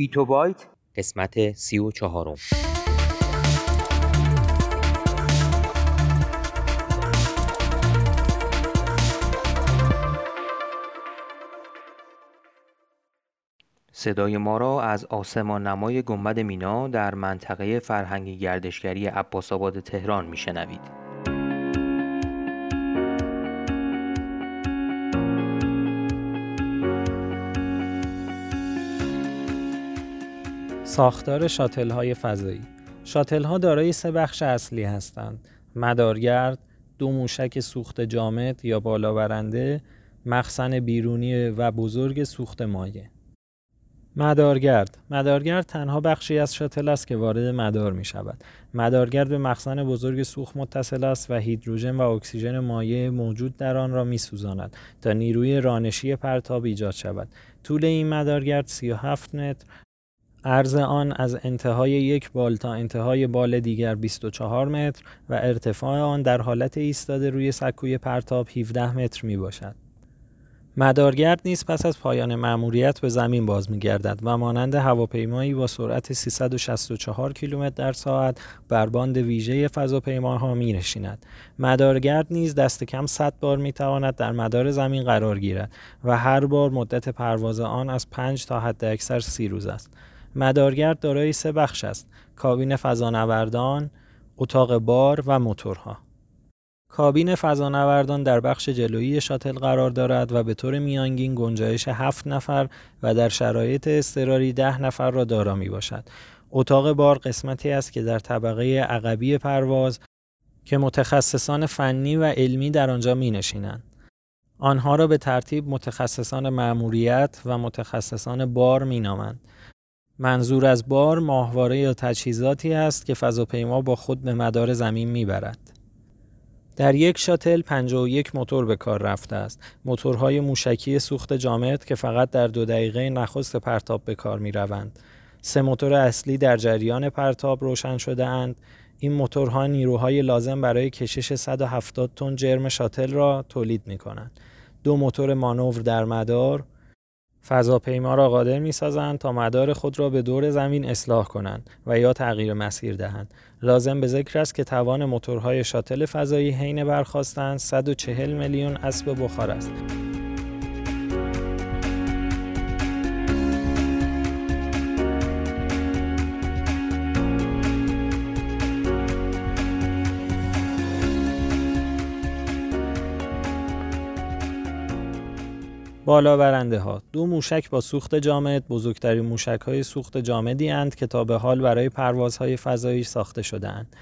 بیتو بایت قسمت سی و چهارم صدای ما را از آسمان نمای گنبد مینا در منطقه فرهنگی گردشگری عباس آباد تهران میشنوید. ساختار شاتل های فضایی. شاتل ها دارای سه بخش اصلی هستند. مدارگرد دو موشک سوخت جامد یا بالاورنده مخزن بیرونی و بزرگ سوخت مایع. مدارگرد. مدارگرد تنها بخشی از شاتل است که وارد مدار می شود مدارگرد به مخزن بزرگ سوخت متصل است و هیدروژن و اکسیژن مایع موجود در آن را می سوزاند تا نیروی رانشی پرتاب ایجاد شود. طول این مدارگرد 37 متر عرض آن از انتهای یک بال تا انتهای بال دیگر 24 متر و ارتفاع آن در حالت ایستاده روی سکوی پرتاب 17 متر می باشد. مدارگرد نیز پس از پایان مأموریت به زمین باز می گردد و مانند هواپیمایی با سرعت 364 کیلومتر در ساعت بر باند ویژه فضاپیماها می نشیند. مدارگرد نیز دست کم 100 بار می تواند در مدار زمین قرار گیرد و هر بار مدت پرواز آن از 5 تا حد اکثر 30 روز است. مدارگرد دارای سه بخش است کابین فضانوردان اتاق بار و موتورها کابین فضانوردان در بخش جلویی شاتل قرار دارد و به طور میانگین گنجایش هفت نفر و در شرایط اضطراری ده نفر را دارا می باشد. اتاق بار قسمتی است که در طبقه عقبی پرواز که متخصصان فنی و علمی در آنجا می نشینند. آنها را به ترتیب متخصصان مأموریت و متخصصان بار می نامند. منظور از بار ماهواره یا تجهیزاتی است که فضاپیما با خود به مدار زمین می‌برد. در یک شاتل 51 موتور به کار رفته است. موتورهای موشکی سوخت جامد که فقط در دو دقیقه نخست پرتاب به کار می روند. سه موتور اصلی در جریان پرتاب روشن شده اند. این موتورها نیروهای لازم برای کشش 170 تن جرم شاتل را تولید می کنند. دو موتور مانور در مدار، فضاپیما را قادر می سازند تا مدار خود را به دور زمین اصلاح کنند و یا تغییر مسیر دهند. لازم به ذکر است که توان موتورهای شاتل فضایی حین برخواستن 140 میلیون اسب بخار است. بالا برنده ها دو موشک با سوخت جامد بزرگترین موشک های سوخت جامدی اند که تا به حال برای پروازهای فضایی ساخته شده اند.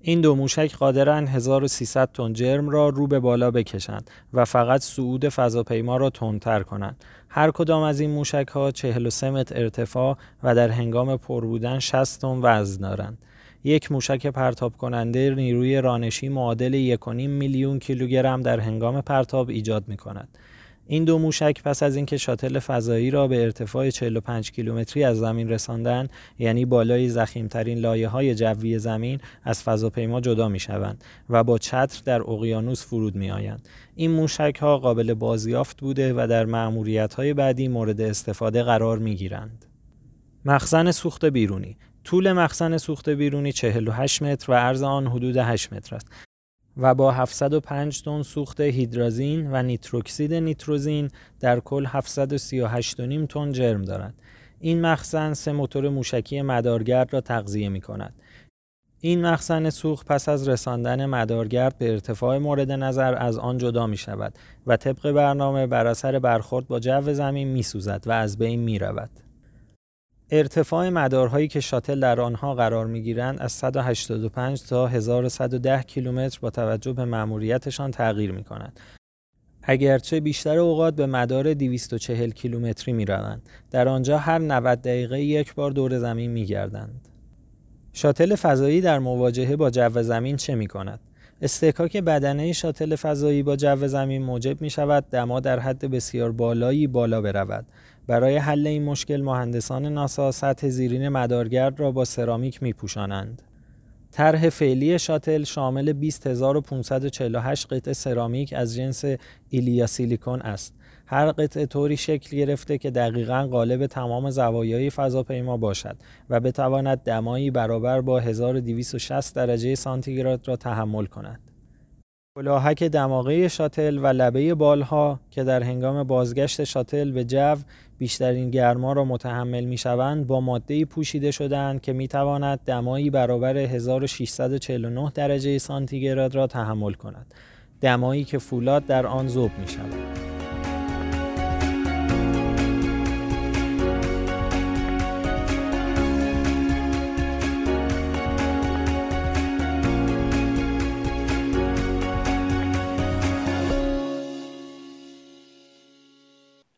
این دو موشک قادرند 1300 تن جرم را رو به بالا بکشند و فقط صعود فضاپیما را تندتر کنند. هر کدام از این موشک ها 43 متر ارتفاع و در هنگام پر بودن 60 تن وزن دارند. یک موشک پرتاب کننده نیروی رانشی معادل 1.5 میلیون کیلوگرم در هنگام پرتاب ایجاد می کند. این دو موشک پس از اینکه شاتل فضایی را به ارتفاع 45 کیلومتری از زمین رساندن یعنی بالای زخیمترین لایه های جوی زمین از فضاپیما جدا می شوند و با چتر در اقیانوس فرود می آیند. این موشک ها قابل بازیافت بوده و در معمولیت های بعدی مورد استفاده قرار می گیرند. مخزن سوخت بیرونی طول مخزن سوخت بیرونی 48 متر و عرض آن حدود 8 متر است و با 705 تن سوخت هیدرازین و نیتروکسید نیتروزین در کل 738.5 تن جرم دارد. این مخزن سه موتور موشکی مدارگرد را تغذیه می کند. این مخزن سوخت پس از رساندن مدارگرد به ارتفاع مورد نظر از آن جدا می شود و طبق برنامه بر اثر برخورد با جو زمین می سوزد و از بین می رود. ارتفاع مدارهایی که شاتل در آنها قرار می‌گیرند از 185 تا 1110 کیلومتر با توجه به مأموریتشان تغییر می کنند. اگرچه بیشتر اوقات به مدار 240 کیلومتری می روند. در آنجا هر 90 دقیقه یک بار دور زمین می گردند. شاتل فضایی در مواجهه با جو زمین چه می کند؟ استحکاک بدنه شاتل فضایی با جو زمین موجب می شود دما در حد بسیار بالایی بالا برود. برای حل این مشکل مهندسان ناسا سطح زیرین مدارگرد را با سرامیک می پوشانند. طرح فعلی شاتل شامل 20548 قطعه سرامیک از جنس ایلیا سیلیکون است. هر قطعه طوری شکل گرفته که دقیقا قالب تمام زوایای فضاپیما باشد و بتواند دمایی برابر با 1260 درجه سانتیگراد را تحمل کند. کلاهک دماغه شاتل و لبه بالها که در هنگام بازگشت شاتل به جو بیشترین گرما را متحمل می شوند با ماده پوشیده شدند که می تواند دمایی برابر 1649 درجه سانتیگراد را تحمل کند. دمایی که فولاد در آن ذوب می شود.